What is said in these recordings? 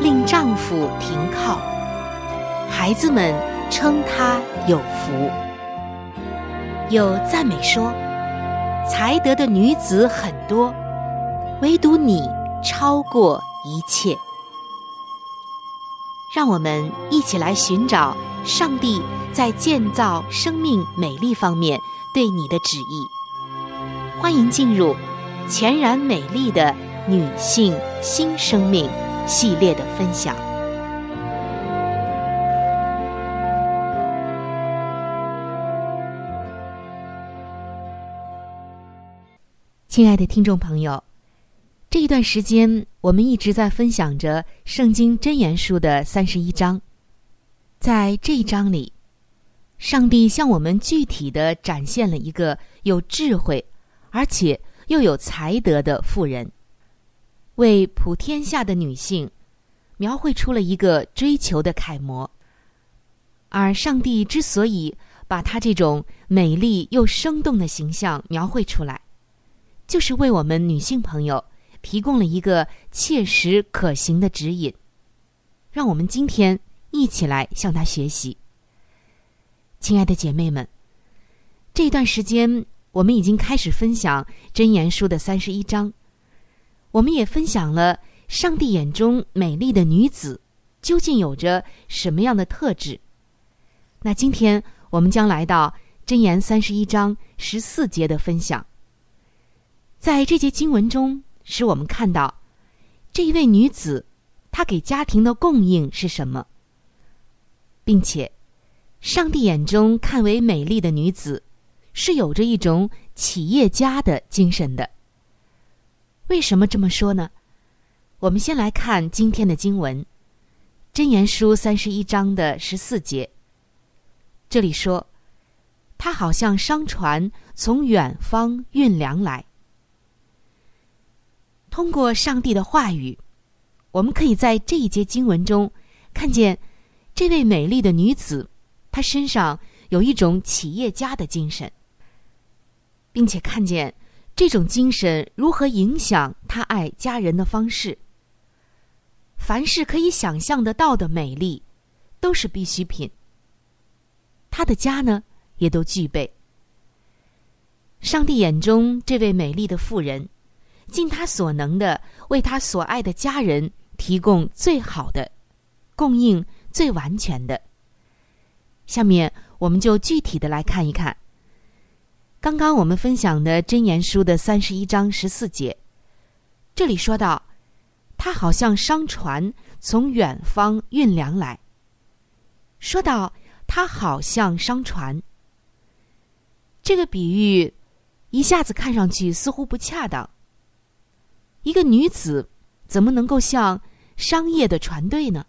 令丈夫停靠，孩子们称她有福。有赞美说，才德的女子很多，唯独你超过一切。让我们一起来寻找上帝在建造生命美丽方面对你的旨意。欢迎进入全然美丽的女性新生命。系列的分享，亲爱的听众朋友，这一段时间我们一直在分享着《圣经真言书》的三十一章，在这一章里，上帝向我们具体的展现了一个有智慧而且又有才德的妇人。为普天下的女性描绘出了一个追求的楷模，而上帝之所以把她这种美丽又生动的形象描绘出来，就是为我们女性朋友提供了一个切实可行的指引。让我们今天一起来向她学习，亲爱的姐妹们，这段时间我们已经开始分享真言书的三十一章。我们也分享了上帝眼中美丽的女子究竟有着什么样的特质。那今天我们将来到箴言三十一章十四节的分享。在这节经文中，使我们看到这一位女子她给家庭的供应是什么，并且上帝眼中看为美丽的女子是有着一种企业家的精神的。为什么这么说呢？我们先来看今天的经文，《箴言书》三十一章的十四节。这里说，他好像商船从远方运粮来。通过上帝的话语，我们可以在这一节经文中看见这位美丽的女子，她身上有一种企业家的精神，并且看见。这种精神如何影响他爱家人的方式？凡是可以想象得到的美丽，都是必需品。他的家呢，也都具备。上帝眼中这位美丽的妇人，尽他所能的为他所爱的家人提供最好的，供应最完全的。下面我们就具体的来看一看。刚刚我们分享的《真言书》的三十一章十四节，这里说到，他好像商船从远方运粮来。说到他好像商船，这个比喻一下子看上去似乎不恰当。一个女子怎么能够像商业的船队呢？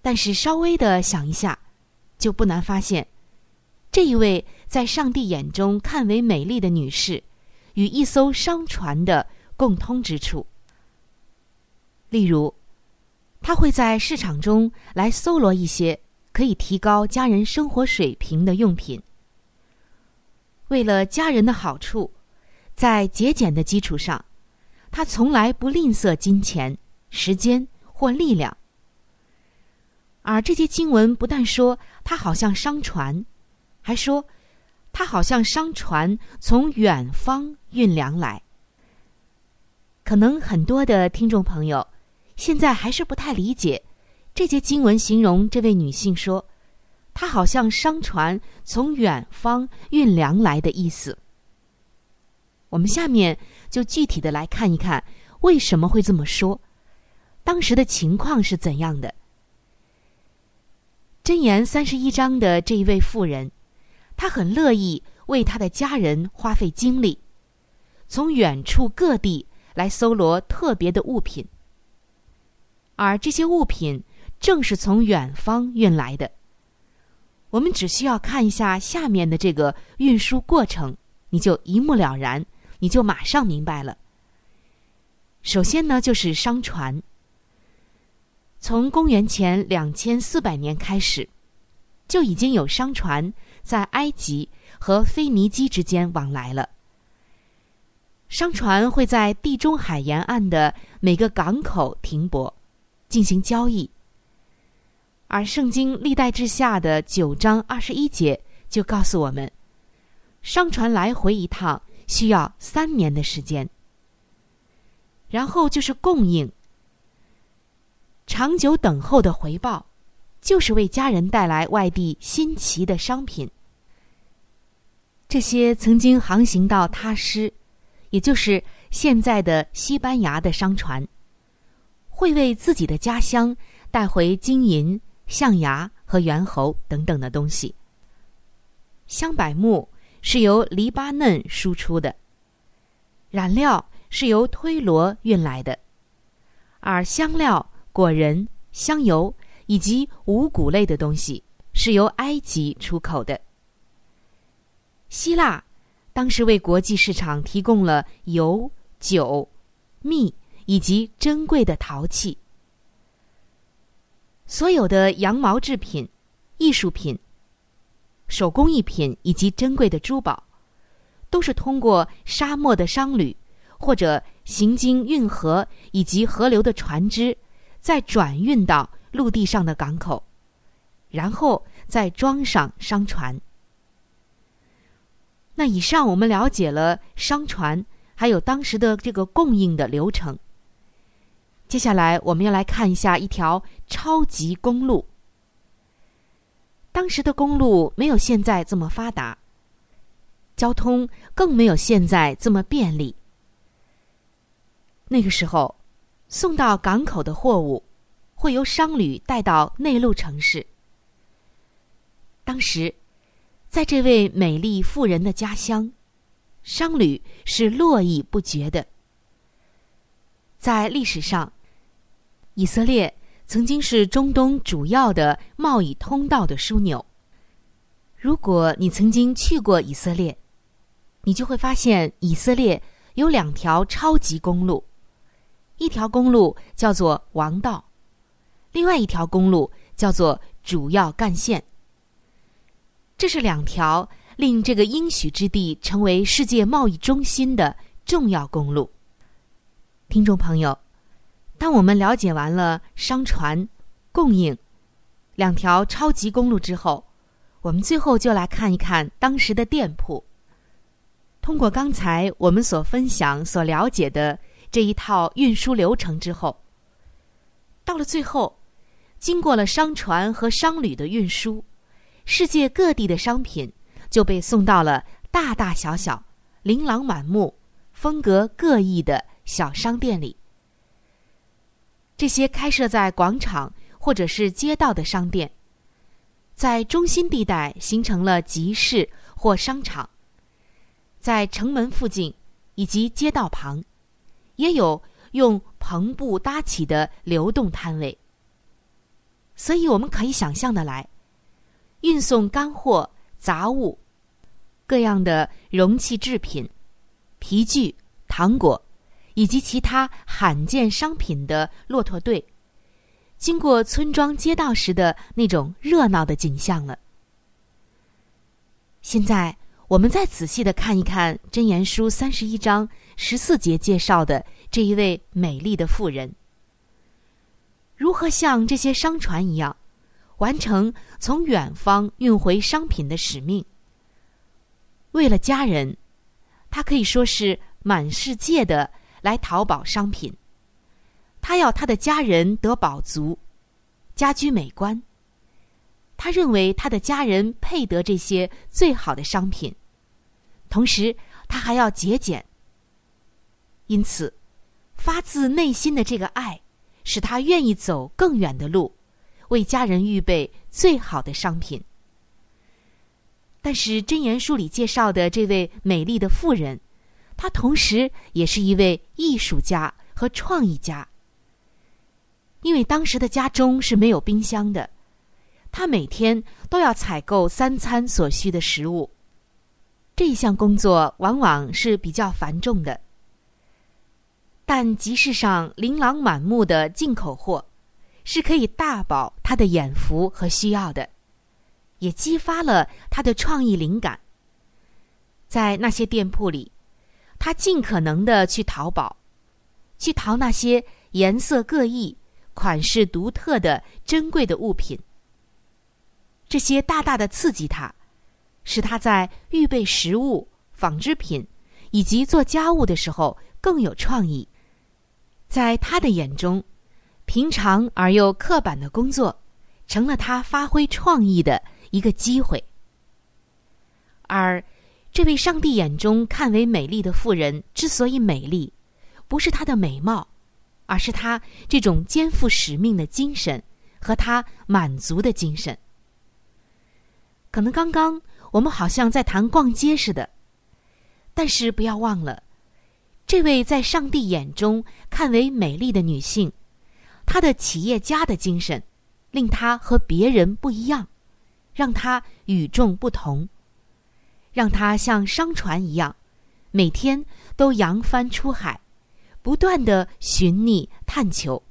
但是稍微的想一下，就不难发现，这一位在上帝眼中看为美丽的女士，与一艘商船的共通之处。例如，她会在市场中来搜罗一些可以提高家人生活水平的用品，为了家人的好处，在节俭的基础上，她从来不吝啬金钱、时间或力量。而这些经文不但说他好像商船，还说他好像商船从远方运粮来。可能很多的听众朋友现在还是不太理解这些经文形容这位女性说她好像商船从远方运粮来的意思。我们下面就具体的来看一看为什么会这么说，当时的情况是怎样的。箴言三十一章的这一位妇人，他很乐意为他的家人花费精力，从远处各地来搜罗特别的物品，而这些物品正是从远方运来的。我们只需要看一下下面的这个运输过程，你就一目了然，你就马上明白了。首先呢，就是商船。从公元前两千四百年开始，就已经有商船在埃及和腓尼基之间往来了。商船会在地中海沿岸的每个港口停泊，进行交易。而圣经历代志下的九章二十一节就告诉我们，商船来回一趟需要三年的时间。然后就是供应。长久等候的回报，就是为家人带来外地新奇的商品。这些曾经航行到他师，也就是现在的西班牙的商船，会为自己的家乡带回金银、象牙和猿猴等等的东西。香柏木是由黎巴嫩输出的，染料是由推罗运来的，而香料。果仁、香油以及五谷类的东西是由埃及出口的。希腊当时为国际市场提供了油、酒、蜜以及珍贵的陶器。所有的羊毛制品、艺术品、手工艺品以及珍贵的珠宝，都是通过沙漠的商旅或者行经运河以及河流的船只。再转运到陆地上的港口，然后再装上商船。那以上我们了解了商船还有当时的这个供应的流程。接下来我们要来看一下一条超级公路。当时的公路没有现在这么发达，交通更没有现在这么便利。那个时候。送到港口的货物，会由商旅带到内陆城市。当时，在这位美丽妇人的家乡，商旅是络绎不绝的。在历史上，以色列曾经是中东主要的贸易通道的枢纽。如果你曾经去过以色列，你就会发现以色列有两条超级公路。一条公路叫做王道，另外一条公路叫做主要干线。这是两条令这个应许之地成为世界贸易中心的重要公路。听众朋友，当我们了解完了商船供应两条超级公路之后，我们最后就来看一看当时的店铺。通过刚才我们所分享、所了解的。这一套运输流程之后，到了最后，经过了商船和商旅的运输，世界各地的商品就被送到了大大小小、琳琅满目、风格各异的小商店里。这些开设在广场或者是街道的商店，在中心地带形成了集市或商场，在城门附近以及街道旁，也有用篷布搭起的流动摊位。所以我们可以想象的来，运送干货、杂物、各样的容器制品、皮具、糖果。以及其他罕见商品的骆驼队，经过村庄街道时的那种热闹的景象了。现在，我们再仔细的看一看《箴言书》三十一章十四节介绍的这一位美丽的妇人，如何像这些商船一样，完成从远方运回商品的使命。为了家人，他可以说是满世界的。来淘宝商品，他要他的家人得饱足，家居美观。他认为他的家人配得这些最好的商品，同时他还要节俭。因此，发自内心的这个爱，使他愿意走更远的路，为家人预备最好的商品。但是真言书里介绍的这位美丽的妇人。她同时也是一位艺术家和创意家，因为当时的家中是没有冰箱的，她每天都要采购三餐所需的食物。这一项工作往往是比较繁重的，但集市上琳琅满目的进口货是可以大饱他的眼福和需要的，也激发了他的创意灵感。在那些店铺里。他尽可能的去淘宝，去淘那些颜色各异、款式独特的珍贵的物品。这些大大的刺激他，使他在预备食物、纺织品以及做家务的时候更有创意。在他的眼中，平常而又刻板的工作，成了他发挥创意的一个机会。而。这位上帝眼中看为美丽的妇人之所以美丽，不是她的美貌，而是她这种肩负使命的精神和她满足的精神。可能刚刚我们好像在谈逛街似的，但是不要忘了，这位在上帝眼中看为美丽的女性，他的企业家的精神，令他和别人不一样，让他与众不同。让他像商船一样，每天都扬帆出海，不断的寻觅探求，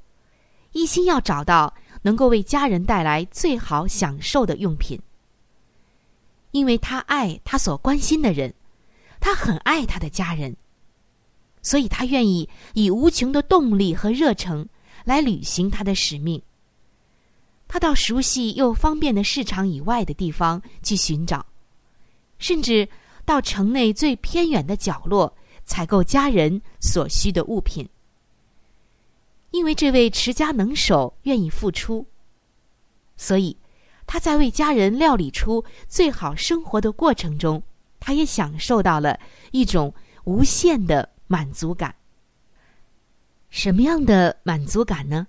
一心要找到能够为家人带来最好享受的用品。因为他爱他所关心的人，他很爱他的家人，所以他愿意以无穷的动力和热诚来履行他的使命。他到熟悉又方便的市场以外的地方去寻找。甚至到城内最偏远的角落采购家人所需的物品，因为这位持家能手愿意付出，所以他在为家人料理出最好生活的过程中，他也享受到了一种无限的满足感。什么样的满足感呢？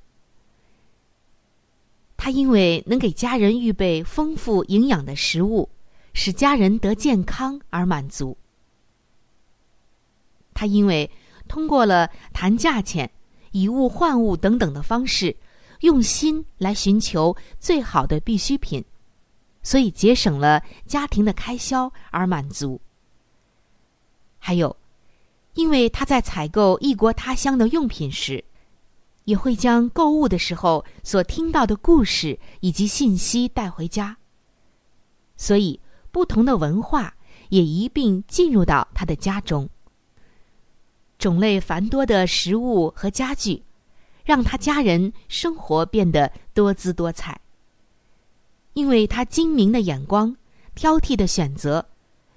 他因为能给家人预备丰富营养的食物。使家人得健康而满足。他因为通过了谈价钱、以物换物等等的方式，用心来寻求最好的必需品，所以节省了家庭的开销而满足。还有，因为他在采购异国他乡的用品时，也会将购物的时候所听到的故事以及信息带回家，所以。不同的文化也一并进入到他的家中。种类繁多的食物和家具，让他家人生活变得多姿多彩。因为他精明的眼光、挑剔的选择、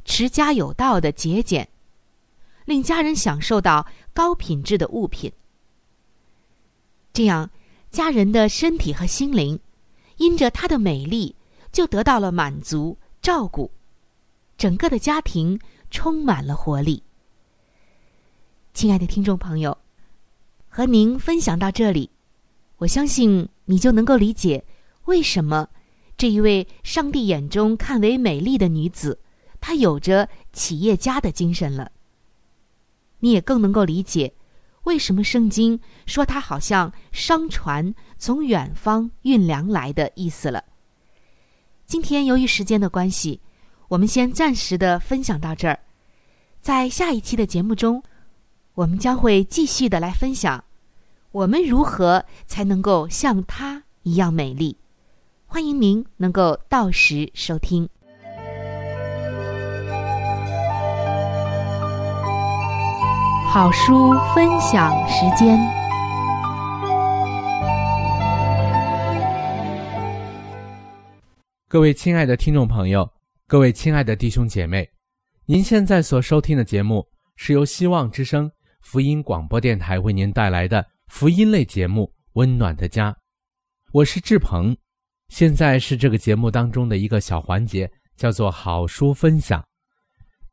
持家有道的节俭，令家人享受到高品质的物品。这样，家人的身体和心灵因着她的美丽，就得到了满足、照顾，整个的家庭充满了活力。亲爱的听众朋友，和您分享到这里，我相信你就能够理解为什么这一位上帝眼中看为美丽的女子，她有着企业家的精神了。你也更能够理解。为什么圣经说它好像商船从远方运粮来的意思了？今天由于时间的关系，我们先暂时的分享到这儿。在下一期的节目中，我们将会继续的来分享我们如何才能够像它一样美丽。欢迎您能够到时收听。好书分享时间。各位亲爱的听众朋友，各位亲爱的弟兄姐妹，您现在所收听的节目是由希望之声福音广播电台为您带来的福音类节目《温暖的家》，我是志鹏。现在是这个节目当中的一个小环节，叫做好书分享。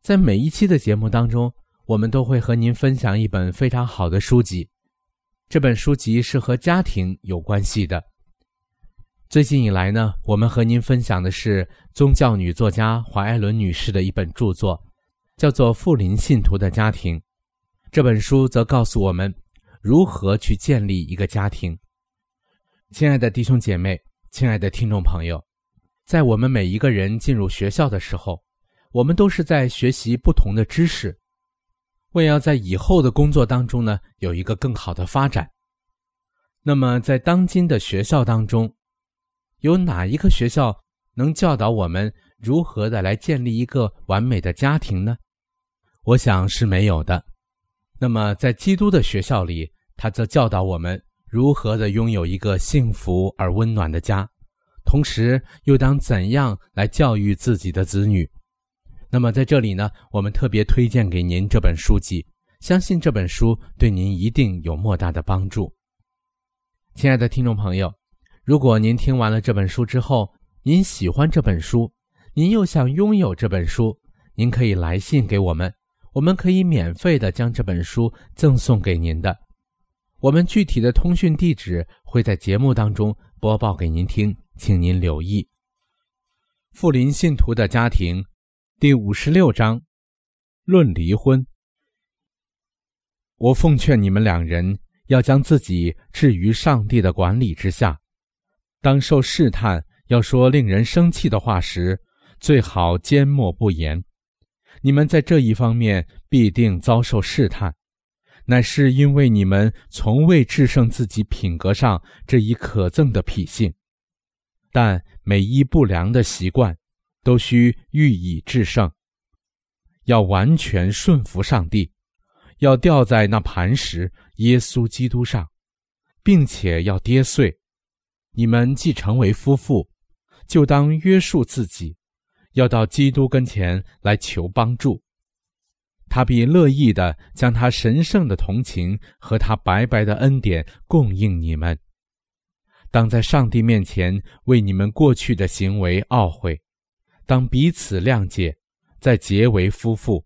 在每一期的节目当中。我们都会和您分享一本非常好的书籍，这本书籍是和家庭有关系的。最近以来呢，我们和您分享的是宗教女作家华艾伦女士的一本著作，叫做《富林信徒的家庭》。这本书则告诉我们如何去建立一个家庭。亲爱的弟兄姐妹，亲爱的听众朋友，在我们每一个人进入学校的时候，我们都是在学习不同的知识。为要在以后的工作当中呢有一个更好的发展，那么在当今的学校当中，有哪一个学校能教导我们如何的来建立一个完美的家庭呢？我想是没有的。那么在基督的学校里，他则教导我们如何的拥有一个幸福而温暖的家，同时又当怎样来教育自己的子女。那么在这里呢，我们特别推荐给您这本书籍，相信这本书对您一定有莫大的帮助。亲爱的听众朋友，如果您听完了这本书之后，您喜欢这本书，您又想拥有这本书，您可以来信给我们，我们可以免费的将这本书赠送给您的。我们具体的通讯地址会在节目当中播报给您听，请您留意。富林信徒的家庭。第五十六章，论离婚。我奉劝你们两人要将自己置于上帝的管理之下。当受试探要说令人生气的话时，最好缄默不言。你们在这一方面必定遭受试探，乃是因为你们从未制胜自己品格上这一可憎的脾性。但每一不良的习惯。都需予以制胜，要完全顺服上帝，要吊在那磐石耶稣基督上，并且要跌碎。你们既成为夫妇，就当约束自己，要到基督跟前来求帮助。他必乐意的将他神圣的同情和他白白的恩典供应你们。当在上帝面前为你们过去的行为懊悔。当彼此谅解，再结为夫妇；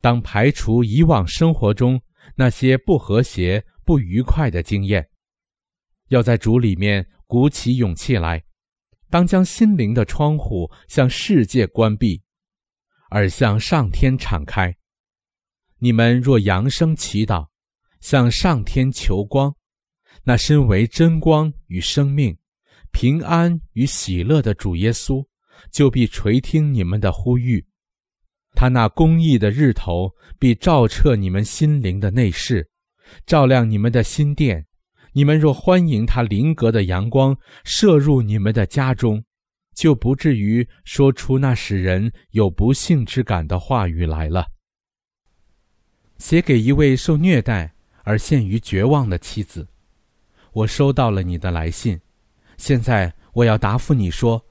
当排除以往生活中那些不和谐、不愉快的经验，要在主里面鼓起勇气来；当将心灵的窗户向世界关闭，而向上天敞开。你们若扬声祈祷，向上天求光，那身为真光与生命、平安与喜乐的主耶稣。就必垂听你们的呼吁，他那公义的日头必照彻你们心灵的内室，照亮你们的心殿。你们若欢迎他灵格的阳光射入你们的家中，就不至于说出那使人有不幸之感的话语来了。写给一位受虐待而陷于绝望的妻子，我收到了你的来信，现在我要答复你说。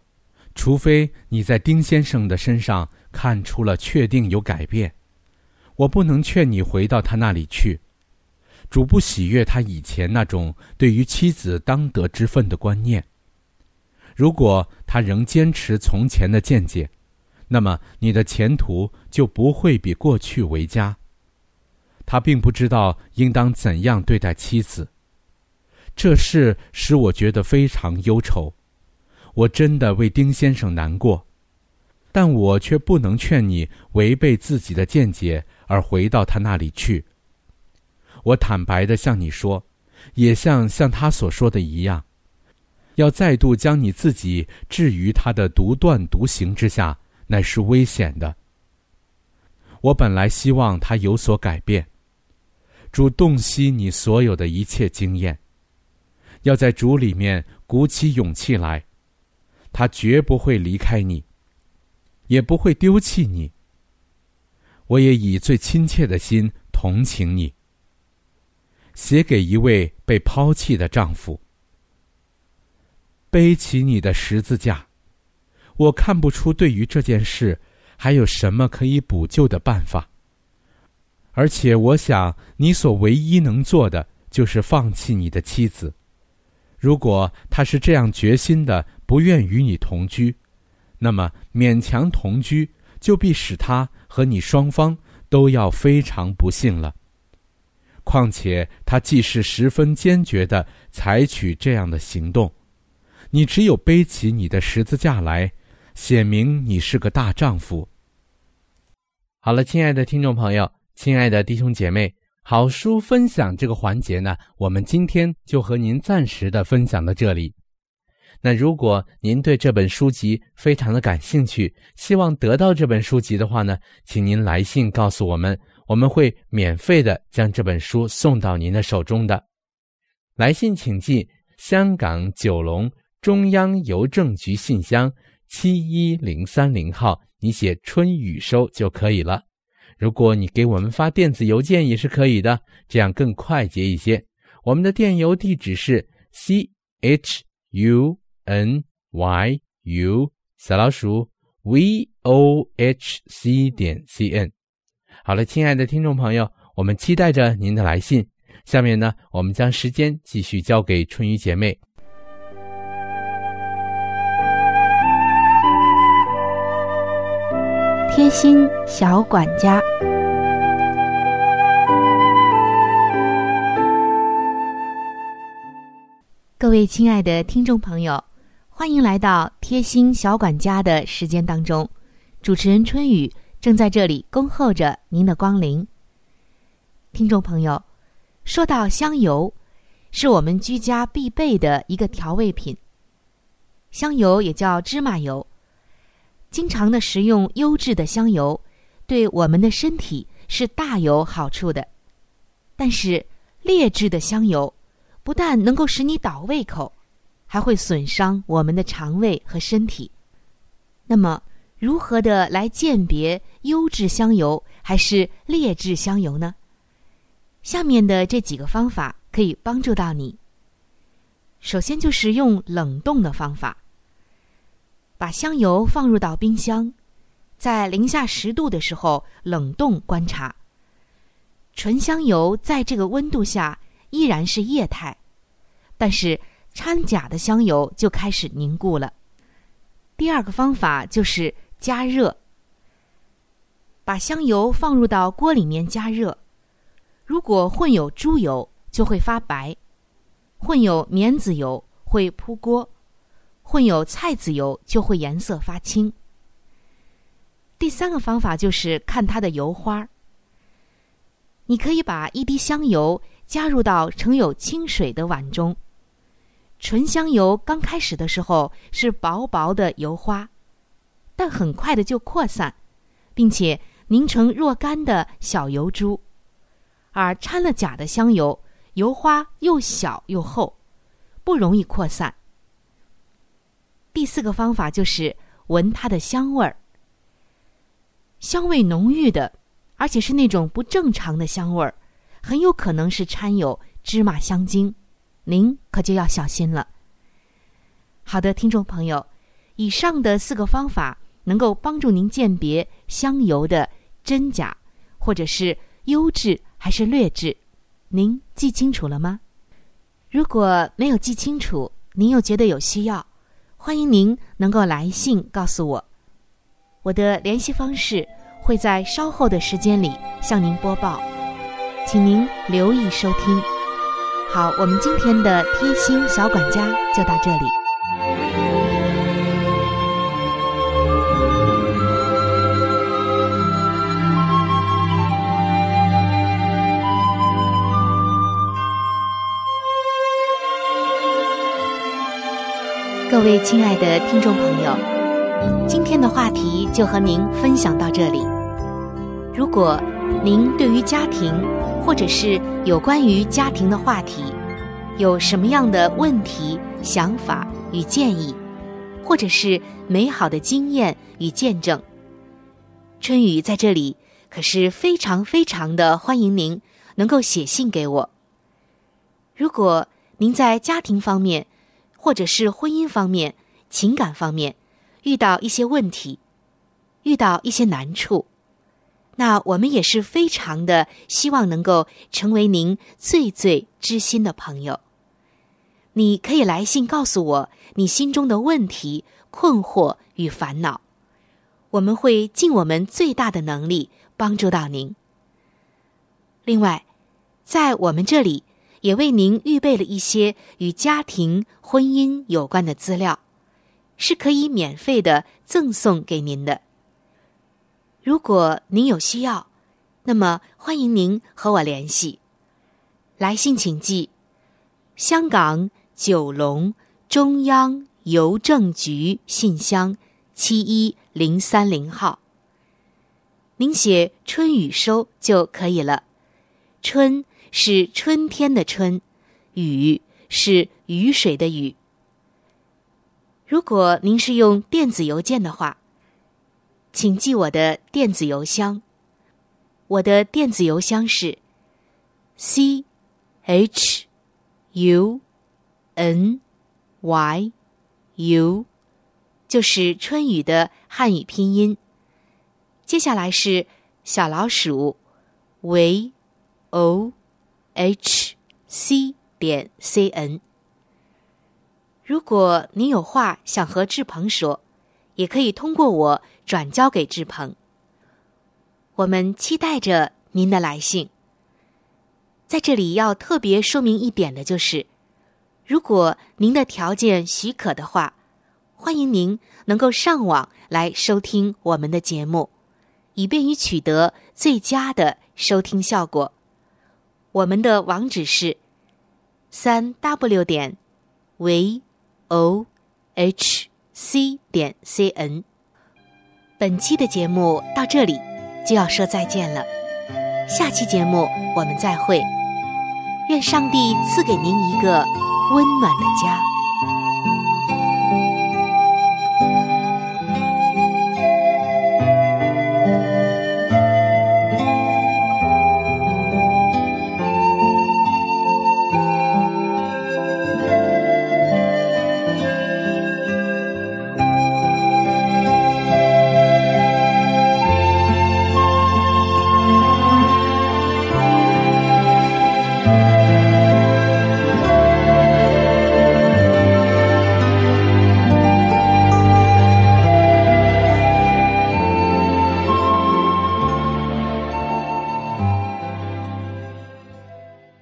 除非你在丁先生的身上看出了确定有改变，我不能劝你回到他那里去。主不喜悦他以前那种对于妻子当得之分的观念。如果他仍坚持从前的见解，那么你的前途就不会比过去为佳。他并不知道应当怎样对待妻子，这事使我觉得非常忧愁。我真的为丁先生难过，但我却不能劝你违背自己的见解而回到他那里去。我坦白的向你说，也像像他所说的一样，要再度将你自己置于他的独断独行之下，乃是危险的。我本来希望他有所改变。主洞悉你所有的一切经验，要在主里面鼓起勇气来，他绝不会离开你，也不会丢弃你。我也以最亲切的心同情你。写给一位被抛弃的丈夫，背起你的十字架。我看不出对于这件事还有什么可以补救的办法。而且，我想你所唯一能做的就是放弃你的妻子。如果他是这样决心的，不愿与你同居，那么勉强同居就必使他和你双方都要非常不幸了。况且，他既是十分坚决的采取这样的行动，你只有背起你的十字架来，显明你是个大丈夫。好了，亲爱的听众朋友。亲爱的弟兄姐妹，好书分享这个环节呢，我们今天就和您暂时的分享到这里。那如果您对这本书籍非常的感兴趣，希望得到这本书籍的话呢，请您来信告诉我们，我们会免费的将这本书送到您的手中的。来信请寄香港九龙中央邮政局信箱七一零三零号，你写春雨收就可以了。如果你给我们发电子邮件也是可以的，这样更快捷一些。我们的电邮地址是 c h u n y u 小老鼠 v o h c 点 c n。好了，亲爱的听众朋友，我们期待着您的来信。下面呢，我们将时间继续交给春雨姐妹。贴心小管家，各位亲爱的听众朋友，欢迎来到贴心小管家的时间当中。主持人春雨正在这里恭候着您的光临。听众朋友，说到香油，是我们居家必备的一个调味品。香油也叫芝麻油。经常的食用优质的香油，对我们的身体是大有好处的。但是劣质的香油，不但能够使你倒胃口，还会损伤我们的肠胃和身体。那么，如何的来鉴别优质香油还是劣质香油呢？下面的这几个方法可以帮助到你。首先就是用冷冻的方法。把香油放入到冰箱，在零下十度的时候冷冻观察。纯香油在这个温度下依然是液态，但是掺假的香油就开始凝固了。第二个方法就是加热，把香油放入到锅里面加热。如果混有猪油，就会发白；混有棉籽油，会扑锅。混有菜籽油就会颜色发青。第三个方法就是看它的油花。你可以把一滴香油加入到盛有清水的碗中，纯香油刚开始的时候是薄薄的油花，但很快的就扩散，并且凝成若干的小油珠，而掺了假的香油，油花又小又厚，不容易扩散。第四个方法就是闻它的香味儿，香味浓郁的，而且是那种不正常的香味儿，很有可能是掺有芝麻香精，您可就要小心了。好的，听众朋友，以上的四个方法能够帮助您鉴别香油的真假，或者是优质还是劣质，您记清楚了吗？如果没有记清楚，您又觉得有需要。欢迎您能够来信告诉我。我的联系方式会在稍后的时间里向您播报，请您留意收听。好，我们今天的贴心小管家就到这里。各位亲爱的听众朋友，今天的话题就和您分享到这里。如果您对于家庭，或者是有关于家庭的话题，有什么样的问题、想法与建议，或者是美好的经验与见证，春雨在这里可是非常非常的欢迎您能够写信给我。如果您在家庭方面，或者是婚姻方面、情感方面遇到一些问题，遇到一些难处，那我们也是非常的希望能够成为您最最知心的朋友。你可以来信告诉我你心中的问题、困惑与烦恼，我们会尽我们最大的能力帮助到您。另外，在我们这里。也为您预备了一些与家庭、婚姻有关的资料，是可以免费的赠送给您的。如果您有需要，那么欢迎您和我联系。来信请寄：香港九龙中央邮政局信箱七一零三零号。您写“春雨收”就可以了。春。是春天的春，雨是雨水的雨。如果您是用电子邮件的话，请记我的电子邮箱。我的电子邮箱是 c h u n y u，就是春雨的汉语拼音。接下来是小老鼠 v o。h c 点 c n。如果您有话想和志鹏说，也可以通过我转交给志鹏。我们期待着您的来信。在这里要特别说明一点的就是，如果您的条件许可的话，欢迎您能够上网来收听我们的节目，以便于取得最佳的收听效果。我们的网址是三 w 点 v o h c 点 c n。本期的节目到这里就要说再见了，下期节目我们再会。愿上帝赐给您一个温暖的家。